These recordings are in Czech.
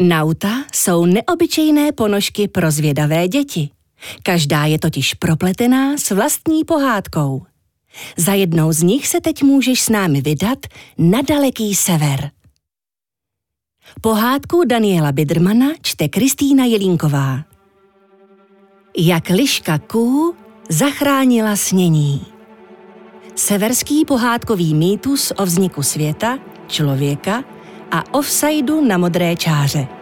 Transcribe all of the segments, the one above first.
Nauta jsou neobyčejné ponožky pro zvědavé děti. Každá je totiž propletená s vlastní pohádkou. Za jednou z nich se teď můžeš s námi vydat na daleký sever. Pohádku Daniela Bidrmana čte Kristýna Jelínková. Jak liška ků zachránila snění. Severský pohádkový mýtus o vzniku světa, člověka a offsideu na modré čáře.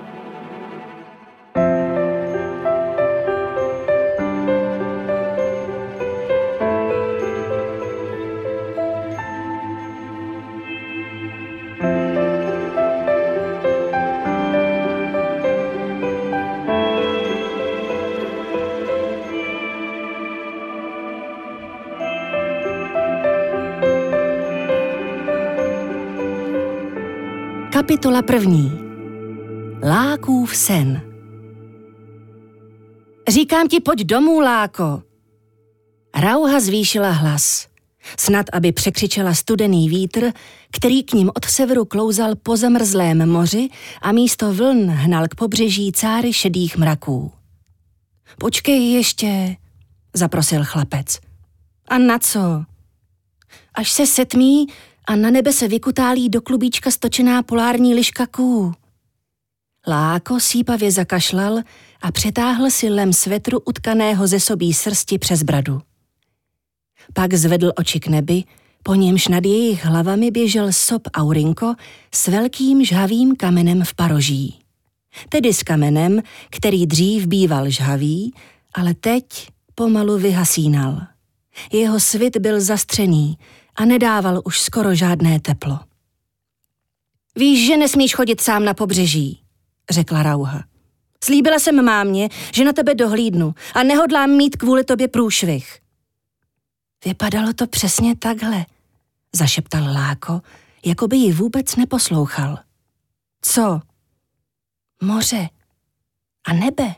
Kapitola první. Lákův sen. Říkám ti, pojď domů, Láko. Rauha zvýšila hlas. Snad, aby překřičela studený vítr, který k ním od severu klouzal po zamrzlém moři a místo vln hnal k pobřeží cáry šedých mraků. Počkej ještě, zaprosil chlapec. A na co? Až se setmí, a na nebe se vykutálí do klubíčka stočená polární liška ků. Láko sípavě zakašlal a přetáhl si lem svetru utkaného ze sobí srsti přes bradu. Pak zvedl oči k nebi, po němž nad jejich hlavami běžel sop Aurinko s velkým žhavým kamenem v paroží. Tedy s kamenem, který dřív býval žhavý, ale teď pomalu vyhasínal. Jeho svit byl zastřený, a nedával už skoro žádné teplo. Víš, že nesmíš chodit sám na pobřeží, řekla Rauha. Slíbila jsem mámě, že na tebe dohlídnu a nehodlám mít kvůli tobě průšvih. Vypadalo to přesně takhle, zašeptal Láko, jako by ji vůbec neposlouchal. Co? Moře a nebe.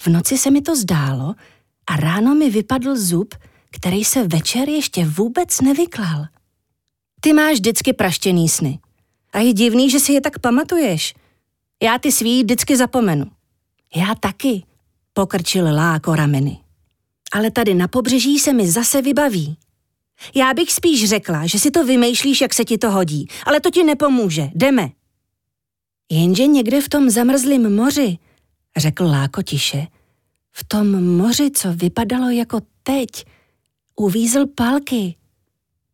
V noci se mi to zdálo a ráno mi vypadl zub, který se večer ještě vůbec nevyklal. Ty máš vždycky praštěný sny. A je divný, že si je tak pamatuješ. Já ty svý vždycky zapomenu. Já taky, pokrčil Láko rameny. Ale tady na pobřeží se mi zase vybaví. Já bych spíš řekla, že si to vymýšlíš, jak se ti to hodí, ale to ti nepomůže. Jdeme. Jenže někde v tom zamrzlém moři, řekl Láko tiše, v tom moři, co vypadalo jako teď, Uvízl Pálky.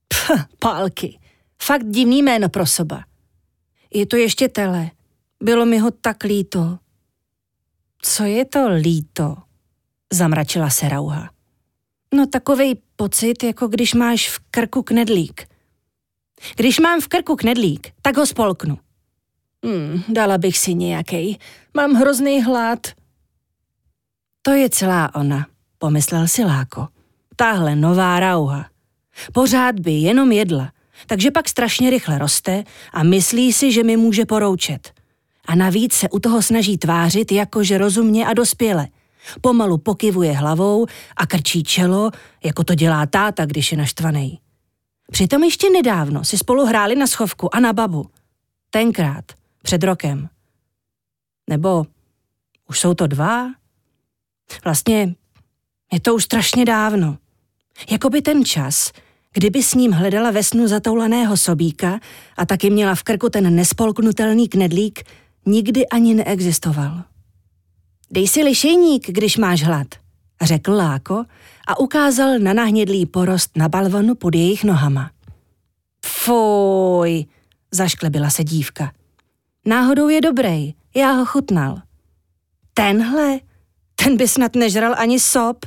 Pff, Pálky. Fakt divný jméno pro soba. Je to ještě tele. Bylo mi ho tak líto. Co je to líto? Zamračila se Rauha. No takovej pocit, jako když máš v krku knedlík. Když mám v krku knedlík, tak ho spolknu. Hmm, dala bych si nějaký. Mám hrozný hlad. To je celá ona, pomyslel si Láko tahle nová rauha. Pořád by jenom jedla, takže pak strašně rychle roste a myslí si, že mi může poroučet. A navíc se u toho snaží tvářit jakože rozumně a dospěle. Pomalu pokivuje hlavou a krčí čelo, jako to dělá táta, když je naštvaný. Přitom ještě nedávno si spolu hráli na schovku a na babu. Tenkrát, před rokem. Nebo už jsou to dva? Vlastně je to už strašně dávno. Jakoby ten čas, kdyby s ním hledala ve snu zatoulaného sobíka a taky měla v krku ten nespolknutelný knedlík, nikdy ani neexistoval. Dej si lišejník, když máš hlad, řekl Láko a ukázal na nahnědlý porost na balvanu pod jejich nohama. Fuj, zašklebila se dívka. Náhodou je dobrý, já ho chutnal. Tenhle? Ten by snad nežral ani sop,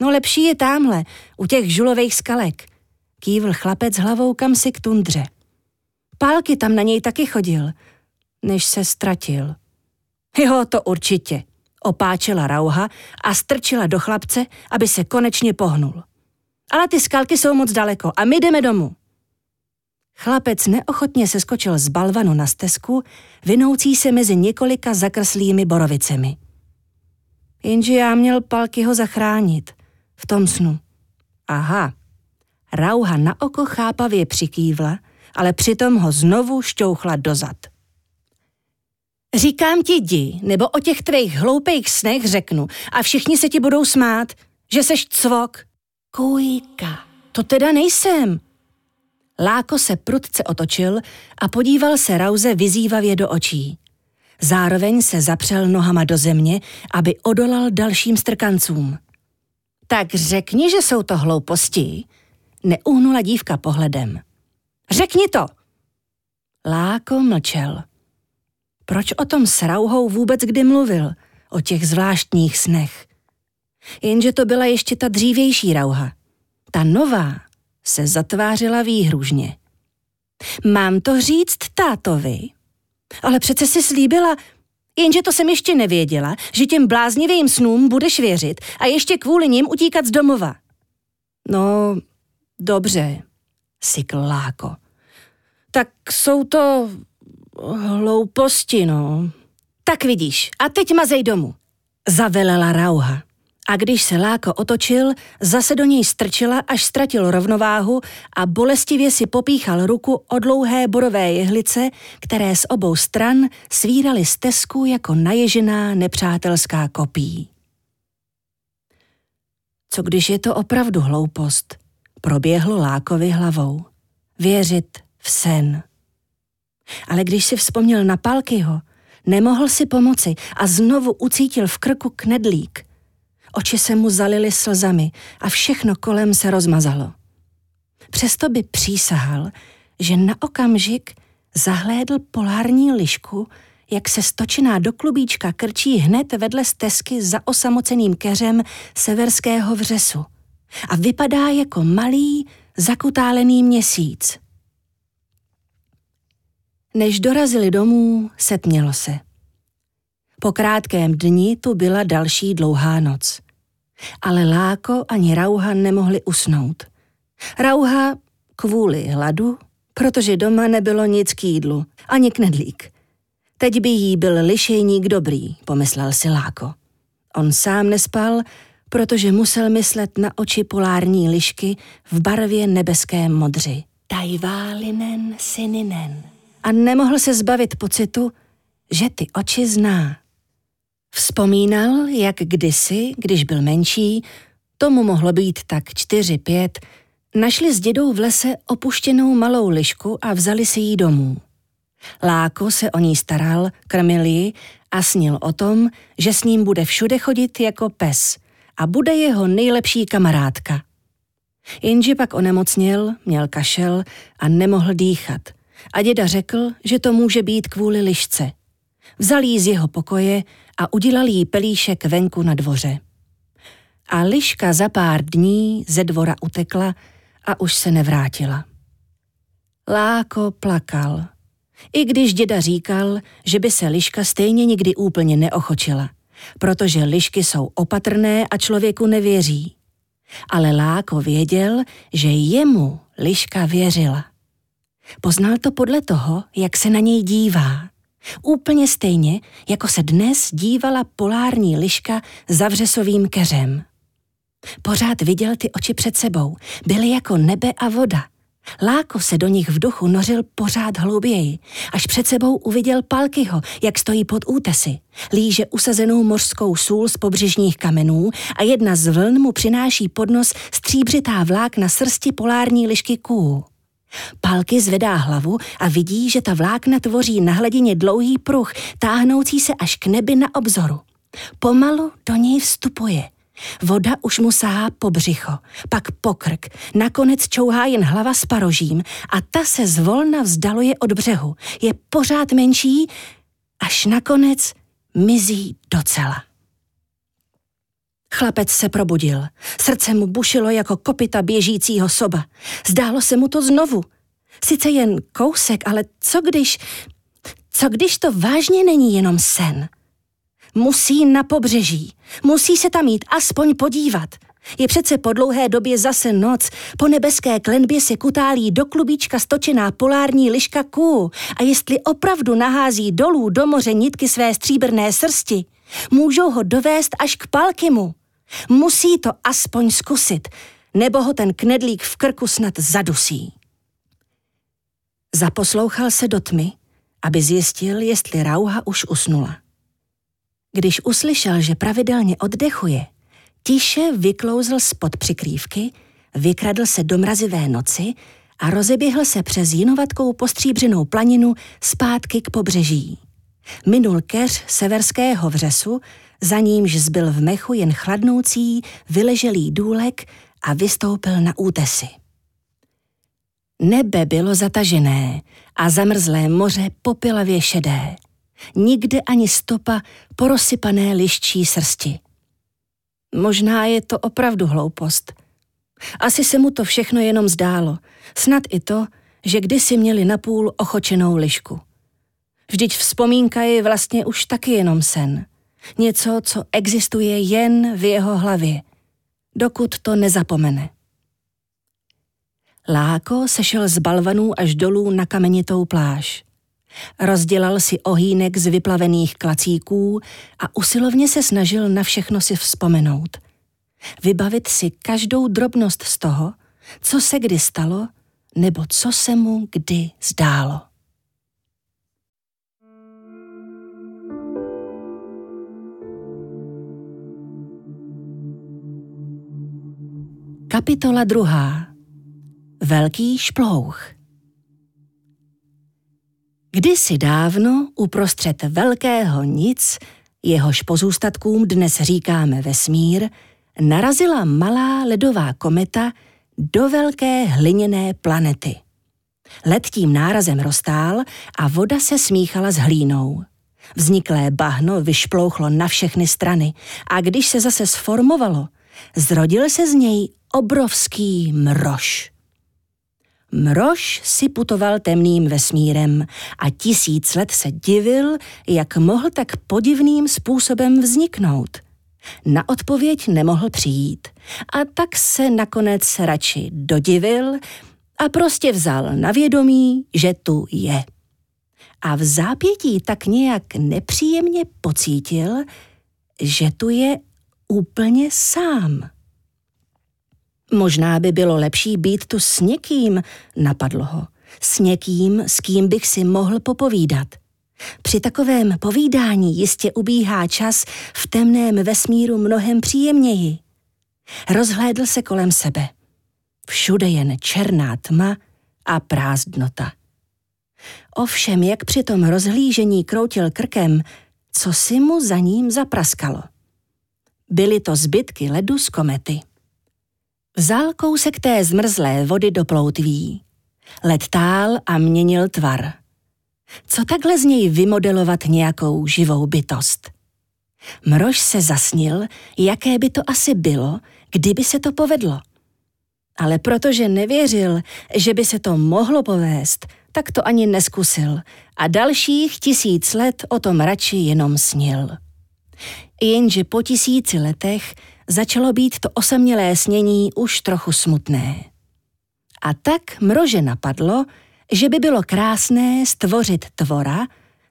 No lepší je tamhle, u těch žulových skalek. Kývl chlapec hlavou kam si k tundře. Pálky tam na něj taky chodil, než se ztratil. Jo, to určitě, opáčela Rauha a strčila do chlapce, aby se konečně pohnul. Ale ty skalky jsou moc daleko a my jdeme domů. Chlapec neochotně se skočil z balvanu na stezku, vinoucí se mezi několika zakrslými borovicemi. Jenže já měl Palky ho zachránit v tom snu. Aha. Rauha na oko chápavě přikývla, ale přitom ho znovu šťouchla dozad. Říkám ti jdi, nebo o těch tvých hloupých snech řeknu a všichni se ti budou smát, že seš cvok. Kujka, to teda nejsem. Láko se prudce otočil a podíval se Rauze vyzývavě do očí. Zároveň se zapřel nohama do země, aby odolal dalším strkancům. Tak řekni, že jsou to hlouposti. Neuhnula dívka pohledem. Řekni to! Láko mlčel. Proč o tom s Rauhou vůbec kdy mluvil? O těch zvláštních snech. Jenže to byla ještě ta dřívější Rauha. Ta nová se zatvářila výhružně. Mám to říct tátovi? Ale přece si slíbila, jenže to jsem ještě nevěděla, že těm bláznivým snům budeš věřit a ještě kvůli nim utíkat z domova. No, dobře, sykl Láko. Tak jsou to hlouposti, no. Tak vidíš, a teď mazej domů. Zavelela Rauha. A když se Láko otočil, zase do něj strčila, až ztratil rovnováhu a bolestivě si popíchal ruku o dlouhé borové jehlice, které z obou stran svíraly stezku jako naježená nepřátelská kopí. Co když je to opravdu hloupost? Proběhlo Lákovi hlavou. Věřit v sen. Ale když si vzpomněl na Palkyho, nemohl si pomoci a znovu ucítil v krku knedlík. Oči se mu zalily slzami a všechno kolem se rozmazalo. Přesto by přísahal, že na okamžik zahlédl polární lišku, jak se stočená do klubíčka krčí hned vedle stezky za osamoceným keřem severského vřesu a vypadá jako malý, zakutálený měsíc. Než dorazili domů, setmělo se. Po krátkém dni tu byla další dlouhá noc. Ale Láko ani Rauha nemohli usnout. Rauha kvůli hladu, protože doma nebylo nic k jídlu, ani knedlík. Teď by jí byl lišejník dobrý, pomyslel si Láko. On sám nespal, protože musel myslet na oči polární lišky v barvě nebeské modři. Tajválinen syninen a nemohl se zbavit pocitu, že ty oči zná. Vzpomínal, jak kdysi, když byl menší, tomu mohlo být tak čtyři, pět, našli s dědou v lese opuštěnou malou lišku a vzali si ji domů. Láko se o ní staral, krmil ji a snil o tom, že s ním bude všude chodit jako pes a bude jeho nejlepší kamarádka. Jenže pak onemocněl, měl kašel a nemohl dýchat – a děda řekl, že to může být kvůli lišce. Vzal jí z jeho pokoje a udělal jí pelíšek venku na dvoře. A liška za pár dní ze dvora utekla a už se nevrátila. Láko plakal, i když děda říkal, že by se liška stejně nikdy úplně neochočila, protože lišky jsou opatrné a člověku nevěří. Ale Láko věděl, že jemu liška věřila. Poznal to podle toho, jak se na něj dívá. Úplně stejně, jako se dnes dívala polární liška za vřesovým keřem. Pořád viděl ty oči před sebou, byly jako nebe a voda. Láko se do nich v duchu nořil pořád hlouběji, až před sebou uviděl Palkyho, jak stojí pod útesy. Líže usazenou mořskou sůl z pobřežních kamenů a jedna z vln mu přináší pod nos stříbřitá vlák na srsti polární lišky kůl. Palky zvedá hlavu a vidí, že ta vlákna tvoří na hladině dlouhý pruh, táhnoucí se až k nebi na obzoru. Pomalu do něj vstupuje. Voda už mu sahá po břicho, pak po krk, nakonec čouhá jen hlava s parožím a ta se zvolna vzdaluje od břehu. Je pořád menší, až nakonec mizí docela. Chlapec se probudil. Srdce mu bušilo jako kopita běžícího soba. Zdálo se mu to znovu. Sice jen kousek, ale co když... Co když to vážně není jenom sen? Musí na pobřeží. Musí se tam jít aspoň podívat. Je přece po dlouhé době zase noc, po nebeské klenbě se kutálí do klubíčka stočená polární liška ků a jestli opravdu nahází dolů do moře nitky své stříbrné srsti, můžou ho dovést až k Palkimu. Musí to aspoň zkusit, nebo ho ten knedlík v krku snad zadusí. Zaposlouchal se do tmy aby zjistil, jestli Rauha už usnula. Když uslyšel, že pravidelně oddechuje, tiše vyklouzl spod přikrývky, vykradl se do mrazivé noci a rozeběhl se přes jinovatkou postříbřenou planinu zpátky k pobřeží. Minul keř severského vřesu, za nímž zbyl v mechu jen chladnoucí, vyleželý důlek a vystoupil na útesy. Nebe bylo zatažené a zamrzlé moře popilavě šedé. Nikde ani stopa porosypané liščí srsti. Možná je to opravdu hloupost. Asi se mu to všechno jenom zdálo. Snad i to, že kdysi měli napůl ochočenou lišku. Vždyť vzpomínka je vlastně už taky jenom sen. Něco, co existuje jen v jeho hlavě, dokud to nezapomene. Láko sešel z balvanů až dolů na kamenitou pláž. Rozdělal si ohýnek z vyplavených klacíků a usilovně se snažil na všechno si vzpomenout. Vybavit si každou drobnost z toho, co se kdy stalo, nebo co se mu kdy zdálo. Kapitola druhá. Velký šplouch. Kdysi dávno uprostřed velkého nic, jehož pozůstatkům dnes říkáme vesmír, narazila malá ledová kometa do velké hliněné planety. Led tím nárazem roztál a voda se smíchala s hlínou. Vzniklé bahno vyšplouchlo na všechny strany a když se zase sformovalo, zrodil se z něj obrovský mrož. Mrož si putoval temným vesmírem a tisíc let se divil, jak mohl tak podivným způsobem vzniknout. Na odpověď nemohl přijít a tak se nakonec radši dodivil a prostě vzal na vědomí, že tu je. A v zápětí tak nějak nepříjemně pocítil, že tu je úplně sám. Možná by bylo lepší být tu s někým, napadlo ho. S někým, s kým bych si mohl popovídat. Při takovém povídání jistě ubíhá čas v temném vesmíru mnohem příjemněji. Rozhlédl se kolem sebe. Všude jen černá tma a prázdnota. Ovšem, jak při tom rozhlížení kroutil krkem, co si mu za ním zapraskalo. Byly to zbytky ledu z komety. Vzal kousek té zmrzlé vody do ploutví. Led tál a měnil tvar. Co takhle z něj vymodelovat nějakou živou bytost? Mrož se zasnil, jaké by to asi bylo, kdyby se to povedlo. Ale protože nevěřil, že by se to mohlo povést, tak to ani neskusil a dalších tisíc let o tom radši jenom snil. Jenže po tisíci letech začalo být to osamělé snění už trochu smutné. A tak mrože napadlo, že by bylo krásné stvořit tvora,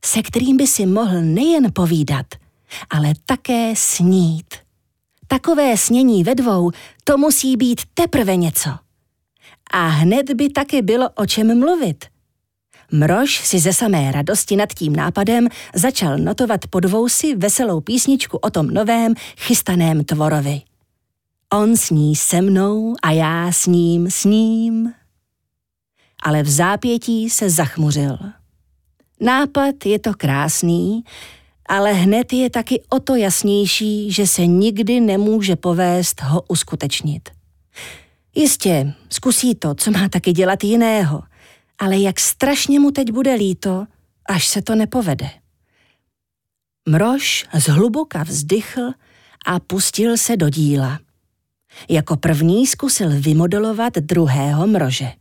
se kterým by si mohl nejen povídat, ale také snít. Takové snění ve dvou, to musí být teprve něco. A hned by taky bylo o čem mluvit – Mrož si ze samé radosti nad tím nápadem začal notovat pod vousy veselou písničku o tom novém, chystaném tvorovi. On sní se mnou a já s ním s ním. Ale v zápětí se zachmuřil. Nápad je to krásný, ale hned je taky o to jasnější, že se nikdy nemůže povést ho uskutečnit. Jistě, zkusí to, co má taky dělat jiného – ale jak strašně mu teď bude líto, až se to nepovede. Mrož zhluboka vzdychl a pustil se do díla. Jako první zkusil vymodelovat druhého mrože.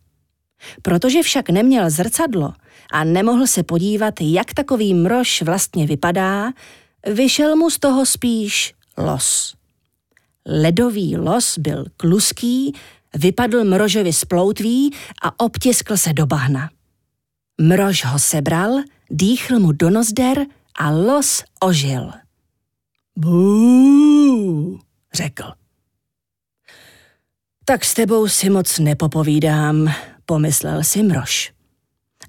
Protože však neměl zrcadlo a nemohl se podívat, jak takový mrož vlastně vypadá, vyšel mu z toho spíš los. Ledový los byl kluský vypadl mrožovi z ploutví a obtiskl se do bahna. Mrož ho sebral, dýchl mu do nozder a los ožil. Bú, řekl. Tak s tebou si moc nepopovídám, pomyslel si mrož.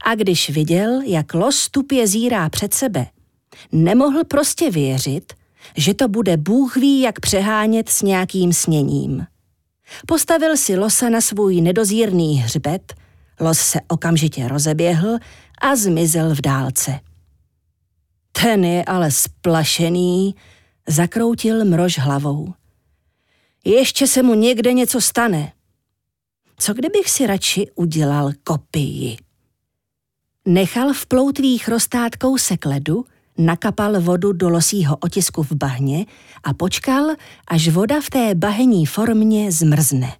A když viděl, jak los tupě zírá před sebe, nemohl prostě věřit, že to bude Bůh ví, jak přehánět s nějakým sněním. Postavil si losa na svůj nedozírný hřbet, los se okamžitě rozeběhl a zmizel v dálce. Ten je ale splašený, zakroutil mrož hlavou. Ještě se mu někde něco stane. Co kdybych si radši udělal kopii? Nechal v ploutvích roztát kousek ledu, nakapal vodu do losího otisku v bahně a počkal, až voda v té bahení formě zmrzne.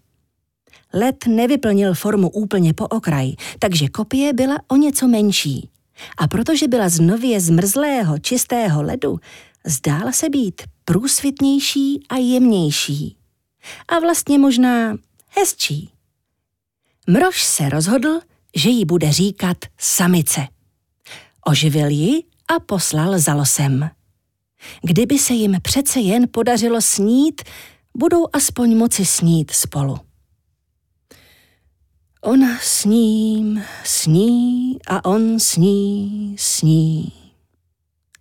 Led nevyplnil formu úplně po okraj, takže kopie byla o něco menší. A protože byla z nově zmrzlého čistého ledu, zdála se být průsvitnější a jemnější. A vlastně možná hezčí. Mrož se rozhodl, že jí bude říkat samice. Oživil ji a poslal za losem. Kdyby se jim přece jen podařilo snít, budou aspoň moci snít spolu. Ona s ním sní a on sní, sní.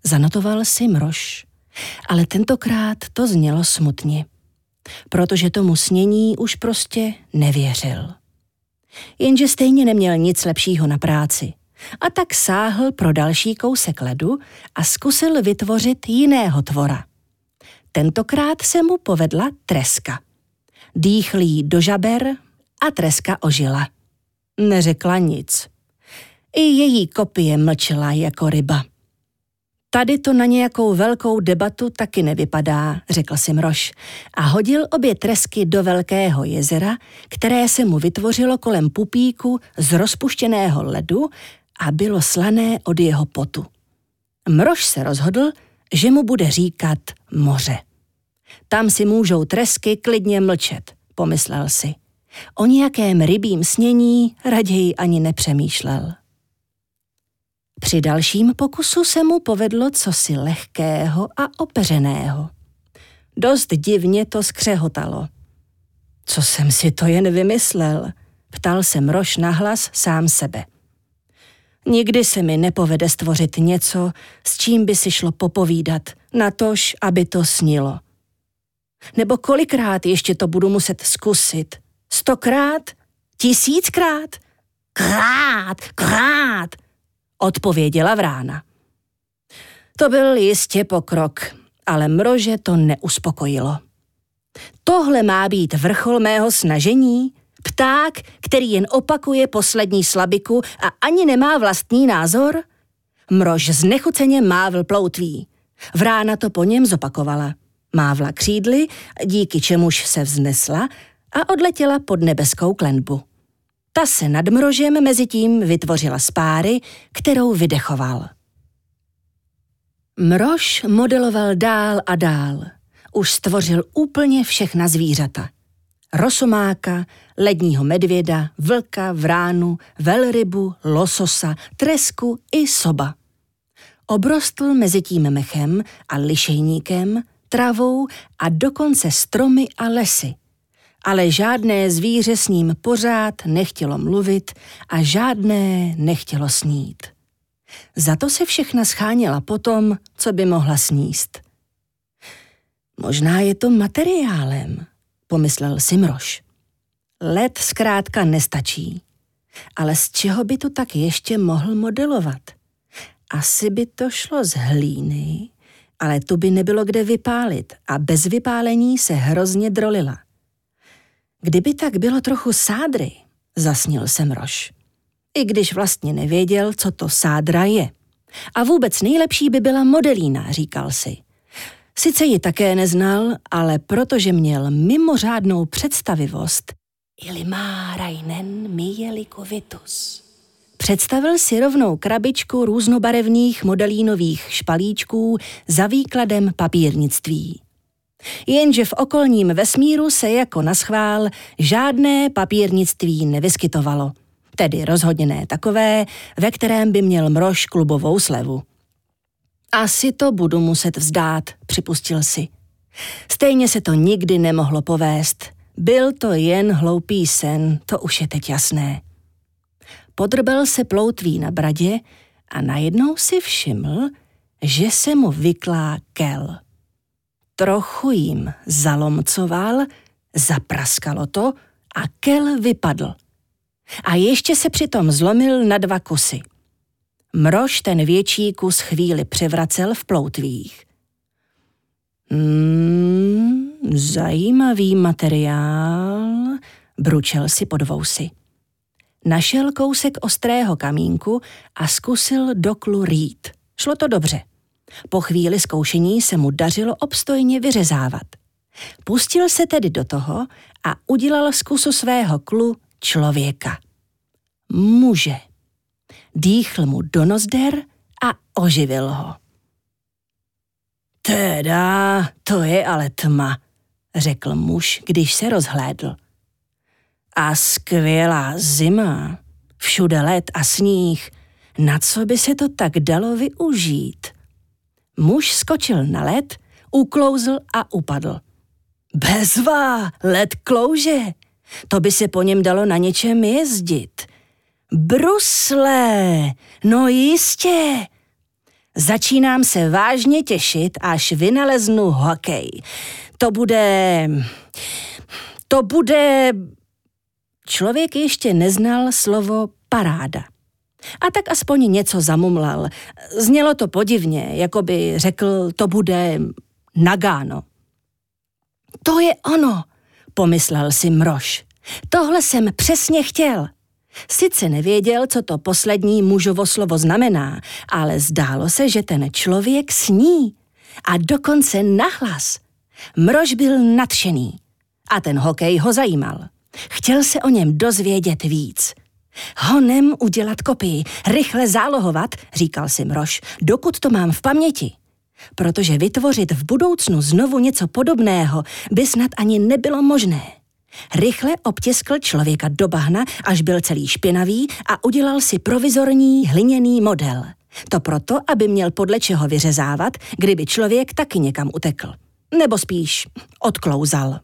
Zanotoval si mrož, ale tentokrát to znělo smutně, protože tomu snění už prostě nevěřil. Jenže stejně neměl nic lepšího na práci a tak sáhl pro další kousek ledu a zkusil vytvořit jiného tvora. Tentokrát se mu povedla treska. Dýchl jí do žaber a treska ožila. Neřekla nic. I její kopie mlčela jako ryba. Tady to na nějakou velkou debatu taky nevypadá, řekl si Mrož a hodil obě tresky do velkého jezera, které se mu vytvořilo kolem pupíku z rozpuštěného ledu a bylo slané od jeho potu. Mrož se rozhodl, že mu bude říkat moře. Tam si můžou tresky klidně mlčet, pomyslel si. O nějakém rybím snění raději ani nepřemýšlel. Při dalším pokusu se mu povedlo cosi lehkého a opeřeného. Dost divně to skřehotalo. Co jsem si to jen vymyslel, ptal se Mrož nahlas sám sebe. Nikdy se mi nepovede stvořit něco, s čím by si šlo popovídat, natož, aby to snilo. Nebo kolikrát ještě to budu muset zkusit, Stokrát? Tisíckrát? Krát, krát, odpověděla vrána. To byl jistě pokrok, ale mrože to neuspokojilo. Tohle má být vrchol mého snažení? Pták, který jen opakuje poslední slabiku a ani nemá vlastní názor? Mrož znechuceně mávl ploutví. Vrána to po něm zopakovala. Mávla křídly, díky čemuž se vznesla a odletěla pod nebeskou klenbu. Ta se nad mrožem mezi tím vytvořila spáry, kterou vydechoval. Mrož modeloval dál a dál. Už stvořil úplně všechna zvířata. Rosomáka, ledního medvěda, vlka, vránu, velrybu, lososa, tresku i soba. Obrostl mezi tím mechem a lišejníkem, travou a dokonce stromy a lesy – ale žádné zvíře s ním pořád nechtělo mluvit a žádné nechtělo snít. Za to se všechna scháněla potom, co by mohla sníst. Možná je to materiálem, pomyslel Simroš. Led zkrátka nestačí. Ale z čeho by to tak ještě mohl modelovat? Asi by to šlo z hlíny, ale tu by nebylo kde vypálit a bez vypálení se hrozně drolila. Kdyby tak bylo trochu sádry, zasnil jsem Roš. I když vlastně nevěděl, co to sádra je. A vůbec nejlepší by byla modelína, říkal si. Sice ji také neznal, ale protože měl mimořádnou představivost, Ilimárainen mielikovitus. Představil si rovnou krabičku různobarevných modelínových špalíčků za výkladem papírnictví. Jenže v okolním vesmíru se jako naschvál žádné papírnictví nevyskytovalo. Tedy rozhodně ne takové, ve kterém by měl mrož klubovou slevu. Asi to budu muset vzdát, připustil si. Stejně se to nikdy nemohlo povést. Byl to jen hloupý sen, to už je teď jasné. podrbel se ploutví na bradě a najednou si všiml, že se mu vyklá kel. Trochu jim zalomcoval, zapraskalo to a kel vypadl. A ještě se přitom zlomil na dva kusy. Mrož ten větší kus chvíli převracel v ploutvích. Hmm, zajímavý materiál, bručel si pod vousy. Našel kousek ostrého kamínku a zkusil doklu rýt. Šlo to dobře. Po chvíli zkoušení se mu dařilo obstojně vyřezávat. Pustil se tedy do toho a udělal z kusu svého klu člověka. Muže. Dýchl mu do nozder a oživil ho. Teda, to je ale tma, řekl muž, když se rozhlédl. A skvělá zima, všude led a sníh, na co by se to tak dalo využít? Muž skočil na led, uklouzl a upadl. Bezva, led klouže, to by se po něm dalo na něčem jezdit. Brusle, no jistě. Začínám se vážně těšit, až vynaleznu hokej. To bude... To bude... Člověk ještě neznal slovo paráda. A tak aspoň něco zamumlal. Znělo to podivně, jako by řekl, to bude Nagano. To je ono, pomyslel si Mrož. Tohle jsem přesně chtěl. Sice nevěděl, co to poslední mužovo slovo znamená, ale zdálo se, že ten člověk sní. A dokonce nahlas. Mrož byl nadšený. A ten hokej ho zajímal. Chtěl se o něm dozvědět víc. Honem udělat kopii, rychle zálohovat, říkal si Mrož, dokud to mám v paměti. Protože vytvořit v budoucnu znovu něco podobného by snad ani nebylo možné. Rychle obtiskl člověka do bahna, až byl celý špinavý a udělal si provizorní hliněný model. To proto, aby měl podle čeho vyřezávat, kdyby člověk taky někam utekl. Nebo spíš odklouzal.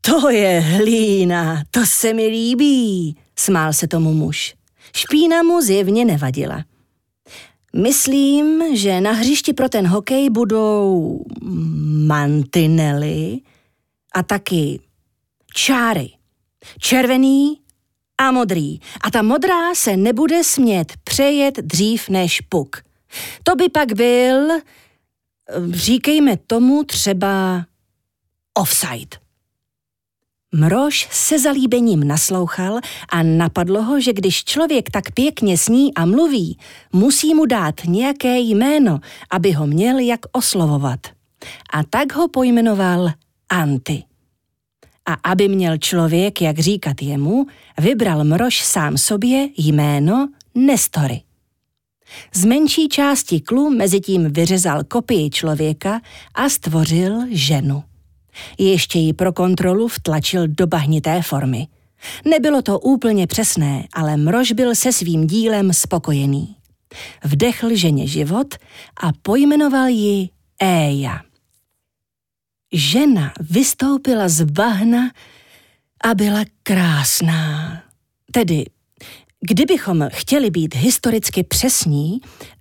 To je hlína, to se mi líbí, smál se tomu muž. Špína mu zjevně nevadila. Myslím, že na hřišti pro ten hokej budou mantinely a taky čáry. Červený a modrý. A ta modrá se nebude smět přejet dřív než puk. To by pak byl, říkejme tomu třeba offside. Mrož se zalíbením naslouchal a napadlo ho, že když člověk tak pěkně sní a mluví, musí mu dát nějaké jméno, aby ho měl jak oslovovat. A tak ho pojmenoval Anty. A aby měl člověk, jak říkat jemu, vybral Mrož sám sobě jméno Nestory. Z menší části klu mezitím vyřezal kopii člověka a stvořil ženu. Ještě ji pro kontrolu vtlačil do bahnité formy. Nebylo to úplně přesné, ale Mrož byl se svým dílem spokojený. Vdechl ženě život a pojmenoval ji Éja. Žena vystoupila z bahna a byla krásná. Tedy, kdybychom chtěli být historicky přesní,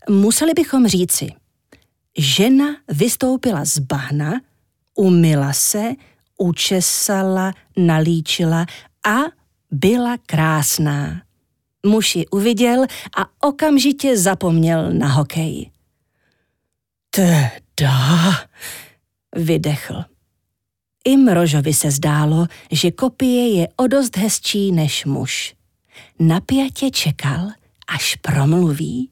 museli bychom říci, žena vystoupila z bahna umila se, učesala, nalíčila a byla krásná. Muž ji uviděl a okamžitě zapomněl na hokej. Teda, vydechl. I Mrožovi se zdálo, že kopie je o dost hezčí než muž. Napjatě čekal, až promluví.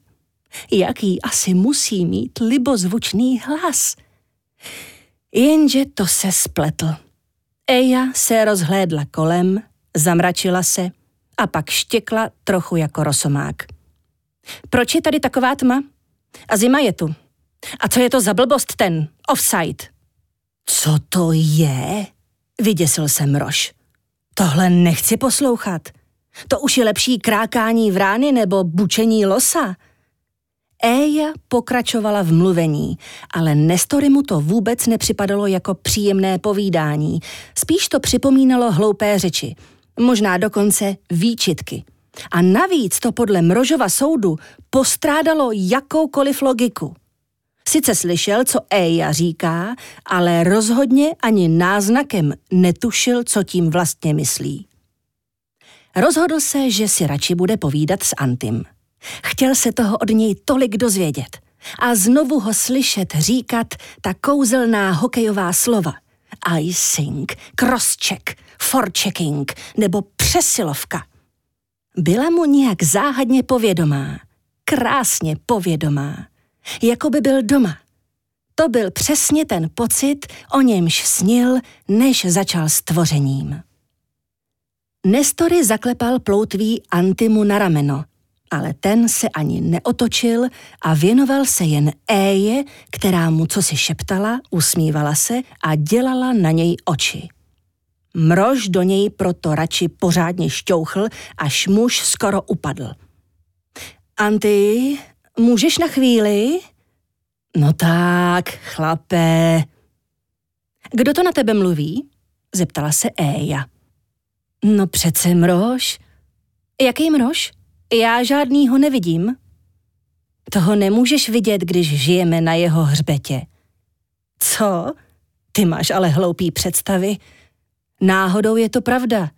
Jaký asi musí mít libozvučný hlas. Jenže to se spletl. Eja se rozhlédla kolem, zamračila se a pak štěkla trochu jako rosomák. Proč je tady taková tma? A zima je tu. A co je to za blbost ten offside? Co to je? Vyděsil se Mrož. Tohle nechci poslouchat. To už je lepší krákání vrány nebo bučení losa. Éja pokračovala v mluvení, ale Nestory mu to vůbec nepřipadalo jako příjemné povídání. Spíš to připomínalo hloupé řeči, možná dokonce výčitky. A navíc to podle Mrožova soudu postrádalo jakoukoliv logiku. Sice slyšel, co Eja říká, ale rozhodně ani náznakem netušil, co tím vlastně myslí. Rozhodl se, že si radši bude povídat s Antim. Chtěl se toho od něj tolik dozvědět a znovu ho slyšet říkat ta kouzelná hokejová slova. Icing, crosscheck, forechecking nebo přesilovka. Byla mu nějak záhadně povědomá, krásně povědomá, jako by byl doma. To byl přesně ten pocit, o němž snil, než začal s tvořením. Nestory zaklepal ploutví Antimu na rameno, ale ten se ani neotočil a věnoval se jen Éje, která mu co si šeptala, usmívala se a dělala na něj oči. Mrož do něj proto radši pořádně šťouchl, až muž skoro upadl. Anty, můžeš na chvíli? No tak, chlape. Kdo to na tebe mluví? Zeptala se Éja. No přece mrož. Jaký mrož? Já žádnýho nevidím. Toho nemůžeš vidět, když žijeme na jeho hřbetě. Co? Ty máš ale hloupý představy. Náhodou je to pravda.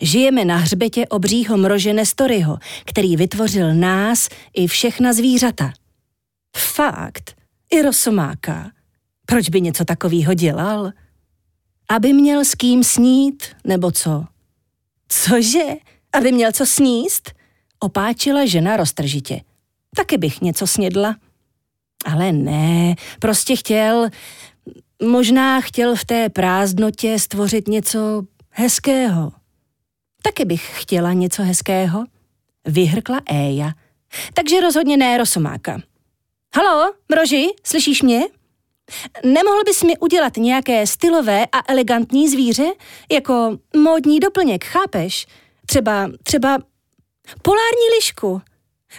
Žijeme na hřbetě obřího mrože Nestoryho, který vytvořil nás i všechna zvířata. Fakt, i rosomáka. Proč by něco takového dělal? Aby měl s kým snít, nebo co? Cože? Aby měl co sníst? Opáčila žena roztržitě. Taky bych něco snědla. Ale ne, prostě chtěl, možná chtěl v té prázdnotě stvořit něco hezkého. Taky bych chtěla něco hezkého, vyhrkla Éja. Takže rozhodně ne Rosomáka. Halo, Mroži, slyšíš mě? Nemohl bys mi udělat nějaké stylové a elegantní zvíře? Jako módní doplněk, chápeš? Třeba, třeba polární lišku.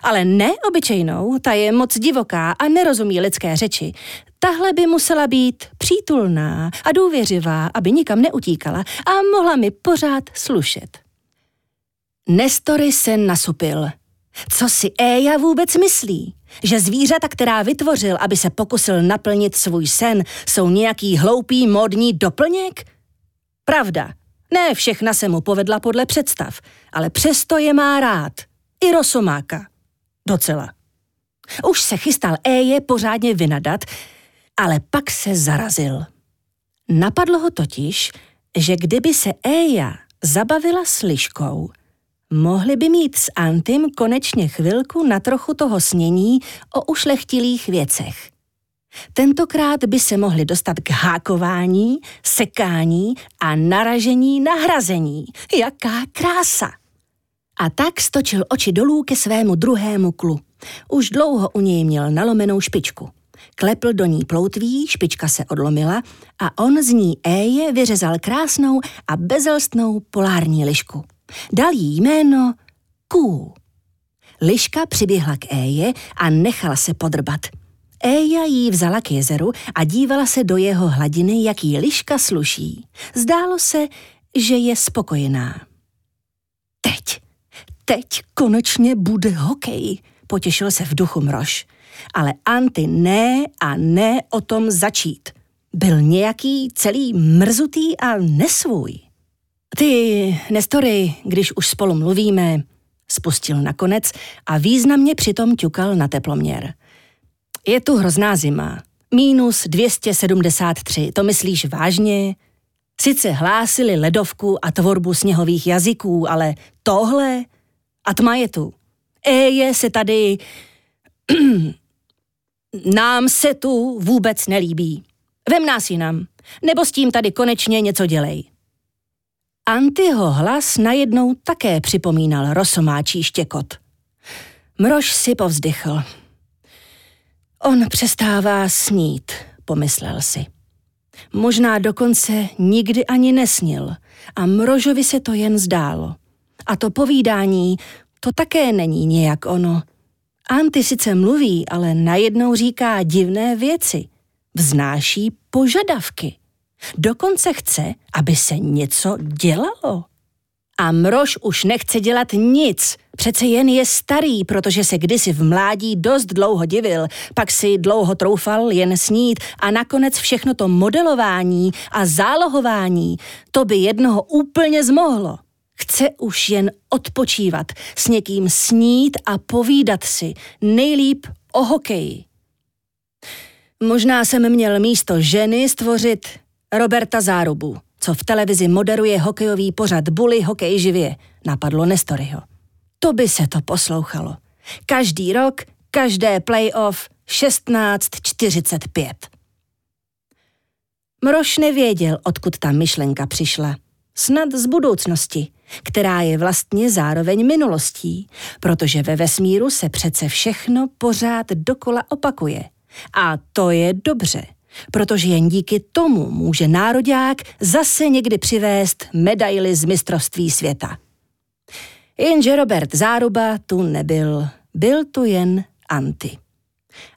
Ale ne obyčejnou, ta je moc divoká a nerozumí lidské řeči. Tahle by musela být přítulná a důvěřivá, aby nikam neutíkala a mohla mi pořád slušet. Nestory se nasupil. Co si Éja vůbec myslí? Že zvířata, která vytvořil, aby se pokusil naplnit svůj sen, jsou nějaký hloupý modní doplněk? Pravda, ne všechna se mu povedla podle představ, ale přesto je má rád. I Rosomáka. Docela. Už se chystal Éje pořádně vynadat, ale pak se zarazil. Napadlo ho totiž, že kdyby se Éja zabavila s liškou, mohli by mít s Antim konečně chvilku na trochu toho snění o ušlechtilých věcech. Tentokrát by se mohli dostat k hákování, sekání a naražení na hrazení. Jaká krása! A tak stočil oči dolů ke svému druhému klu. Už dlouho u něj měl nalomenou špičku. Klepl do ní ploutví, špička se odlomila a on z ní Éje vyřezal krásnou a bezelstnou polární lišku. Dal jí jméno Ků. Liška přiběhla k Éje a nechala se podrbat. Éja jí vzala k jezeru a dívala se do jeho hladiny, jak jí liška sluší. Zdálo se, že je spokojená. Teď, teď konečně bude hokej, potěšil se v duchu Mrož. Ale Anty ne a ne o tom začít. Byl nějaký celý mrzutý a nesvůj. Ty, Nestory, když už spolu mluvíme, spustil nakonec a významně přitom ťukal na teploměr. Je tu hrozná zima. Minus 273, to myslíš vážně? Sice hlásili ledovku a tvorbu sněhových jazyků, ale tohle? A tma je tu. Eje se tady... Nám se tu vůbec nelíbí. Vem nás jinam, nebo s tím tady konečně něco dělej. Antyho hlas najednou také připomínal rosomáčí štěkot. Mrož si povzdychl. On přestává snít, pomyslel si. Možná dokonce nikdy ani nesnil a Mrožovi se to jen zdálo. A to povídání, to také není nějak ono. Anty sice mluví, ale najednou říká divné věci. Vznáší požadavky. Dokonce chce, aby se něco dělalo. A Mrož už nechce dělat nic, přece jen je starý, protože se kdysi v mládí dost dlouho divil, pak si dlouho troufal jen snít a nakonec všechno to modelování a zálohování, to by jednoho úplně zmohlo. Chce už jen odpočívat, s někým snít a povídat si, nejlíp o hokeji. Možná jsem měl místo ženy stvořit Roberta Zárubu, co v televizi moderuje hokejový pořad Bully Hokej živě, napadlo Nestoryho. To by se to poslouchalo. Každý rok, každé playoff 16.45. Mroš nevěděl, odkud ta myšlenka přišla. Snad z budoucnosti, která je vlastně zároveň minulostí, protože ve vesmíru se přece všechno pořád dokola opakuje. A to je dobře, protože jen díky tomu může nároďák zase někdy přivést medaily z mistrovství světa. Jenže Robert Záruba tu nebyl, byl tu jen Anty.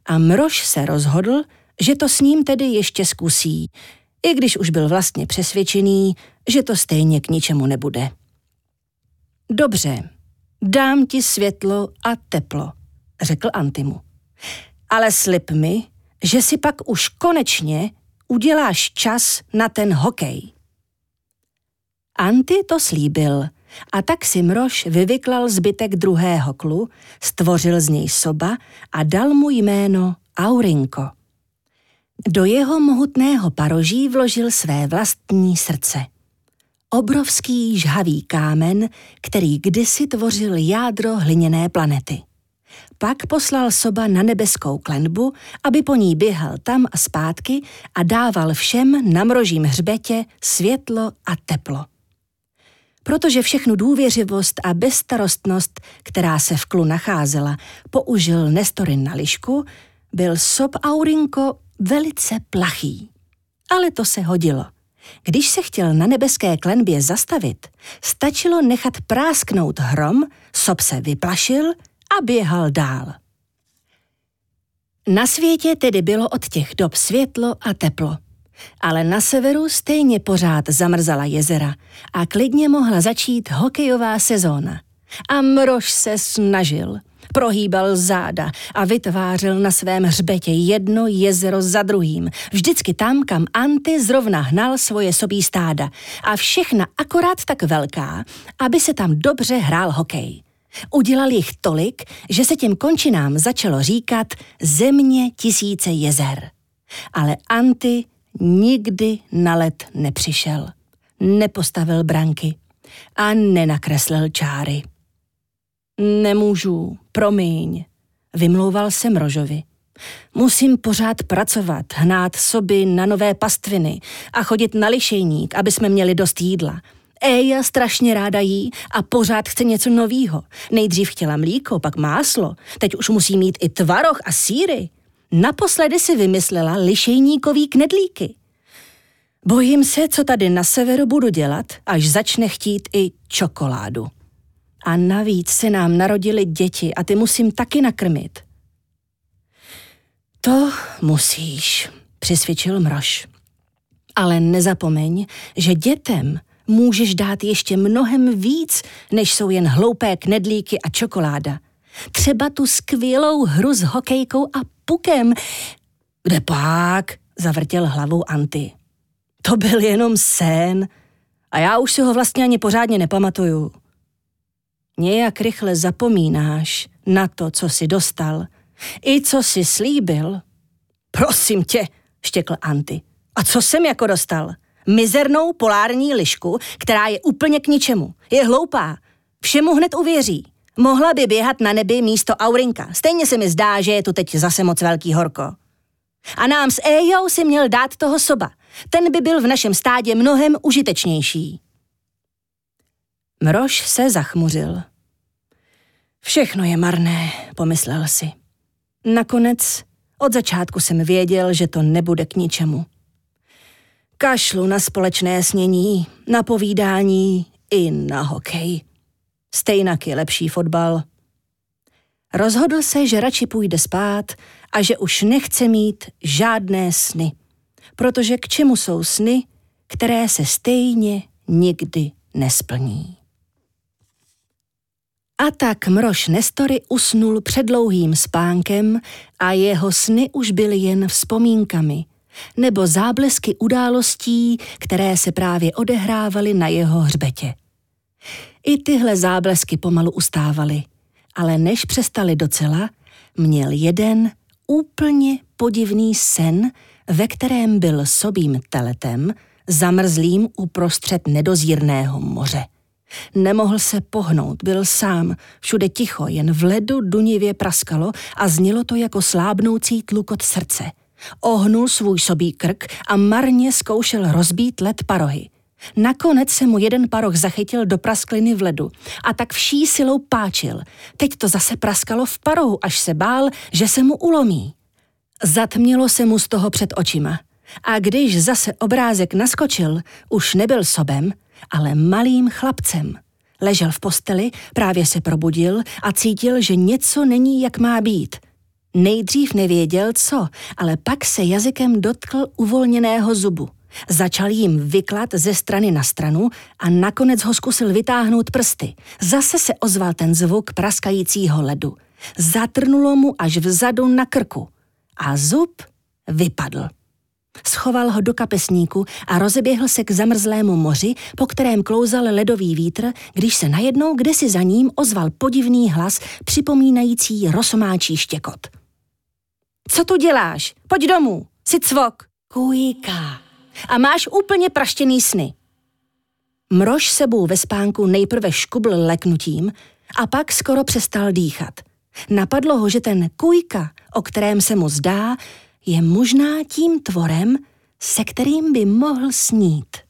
A Mrož se rozhodl, že to s ním tedy ještě zkusí, i když už byl vlastně přesvědčený, že to stejně k ničemu nebude. Dobře, dám ti světlo a teplo, řekl Antimu. Ale slib mi, že si pak už konečně uděláš čas na ten hokej. Anty to slíbil a tak si Mrož vyvyklal zbytek druhého klu, stvořil z něj soba a dal mu jméno Aurinko. Do jeho mohutného paroží vložil své vlastní srdce. Obrovský žhavý kámen, který kdysi tvořil jádro hliněné planety. Pak poslal soba na nebeskou klenbu, aby po ní běhal tam a zpátky a dával všem na mrožím hřbetě světlo a teplo. Protože všechnu důvěřivost a bezstarostnost, která se v klu nacházela, použil Nestorin na lišku, byl sob Aurinko velice plachý. Ale to se hodilo. Když se chtěl na nebeské klenbě zastavit, stačilo nechat prásknout hrom, sob se vyplašil a běhal dál. Na světě tedy bylo od těch dob světlo a teplo. Ale na severu stejně pořád zamrzala jezera a klidně mohla začít hokejová sezóna. A Mrož se snažil. Prohýbal záda a vytvářel na svém hřbetě jedno jezero za druhým. Vždycky tam, kam Anty zrovna hnal svoje sobí stáda. A všechna akorát tak velká, aby se tam dobře hrál hokej. Udělal jich tolik, že se těm končinám začalo říkat země tisíce jezer. Ale Anty nikdy na let nepřišel. Nepostavil branky a nenakreslil čáry. Nemůžu, promiň, vymlouval se Mrožovi. Musím pořád pracovat, hnát soby na nové pastviny a chodit na lišejník, aby jsme měli dost jídla – Eja strašně ráda jí a pořád chce něco novýho. Nejdřív chtěla mlíko, pak máslo. Teď už musí mít i tvaroh a síry. Naposledy si vymyslela lišejníkový knedlíky. Bojím se, co tady na severu budu dělat, až začne chtít i čokoládu. A navíc se nám narodili děti a ty musím taky nakrmit. To musíš, přisvědčil Mrož. Ale nezapomeň, že dětem můžeš dát ještě mnohem víc, než jsou jen hloupé knedlíky a čokoláda. Třeba tu skvělou hru s hokejkou a pukem. Kde pak? Zavrtěl hlavou Anty. To byl jenom sen a já už si ho vlastně ani pořádně nepamatuju. Nějak rychle zapomínáš na to, co jsi dostal, i co jsi slíbil. Prosím tě, štěkl Anty. A co jsem jako dostal? Mizernou polární lišku, která je úplně k ničemu. Je hloupá. Všemu hned uvěří. Mohla by běhat na nebi místo Aurinka. Stejně se mi zdá, že je tu teď zase moc velký horko. A nám s Ejou si měl dát toho soba. Ten by byl v našem stádě mnohem užitečnější. Mrož se zachmuřil. Všechno je marné, pomyslel si. Nakonec od začátku jsem věděl, že to nebude k ničemu. Kašlu na společné snění, na povídání i na hokej. Stejnak je lepší fotbal. Rozhodl se, že radši půjde spát a že už nechce mít žádné sny. Protože k čemu jsou sny, které se stejně nikdy nesplní. A tak Mrož Nestory usnul předlouhým spánkem a jeho sny už byly jen vzpomínkami nebo záblesky událostí, které se právě odehrávaly na jeho hřbetě. I tyhle záblesky pomalu ustávaly, ale než přestali docela, měl jeden úplně podivný sen, ve kterém byl sobým teletem, zamrzlým uprostřed nedozírného moře. Nemohl se pohnout, byl sám, všude ticho, jen v ledu dunivě praskalo a znělo to jako slábnoucí tlukot srdce. Ohnul svůj sobý krk a marně zkoušel rozbít led parohy. Nakonec se mu jeden paroh zachytil do praskliny v ledu a tak vší silou páčil. Teď to zase praskalo v parohu, až se bál, že se mu ulomí. Zatmělo se mu z toho před očima. A když zase obrázek naskočil, už nebyl sobem, ale malým chlapcem. Ležel v posteli, právě se probudil a cítil, že něco není, jak má být. Nejdřív nevěděl, co, ale pak se jazykem dotkl uvolněného zubu. Začal jim vyklat ze strany na stranu a nakonec ho zkusil vytáhnout prsty. Zase se ozval ten zvuk praskajícího ledu. Zatrnulo mu až vzadu na krku. A zub vypadl. Schoval ho do kapesníku a rozeběhl se k zamrzlému moři, po kterém klouzal ledový vítr, když se najednou kdesi za ním ozval podivný hlas připomínající rosomáčí štěkot. Co tu děláš? Pojď domů, jsi cvok. Kujka. A máš úplně praštěný sny. Mrož sebou ve spánku nejprve škubl leknutím a pak skoro přestal dýchat. Napadlo ho, že ten kujka, o kterém se mu zdá, je možná tím tvorem, se kterým by mohl snít.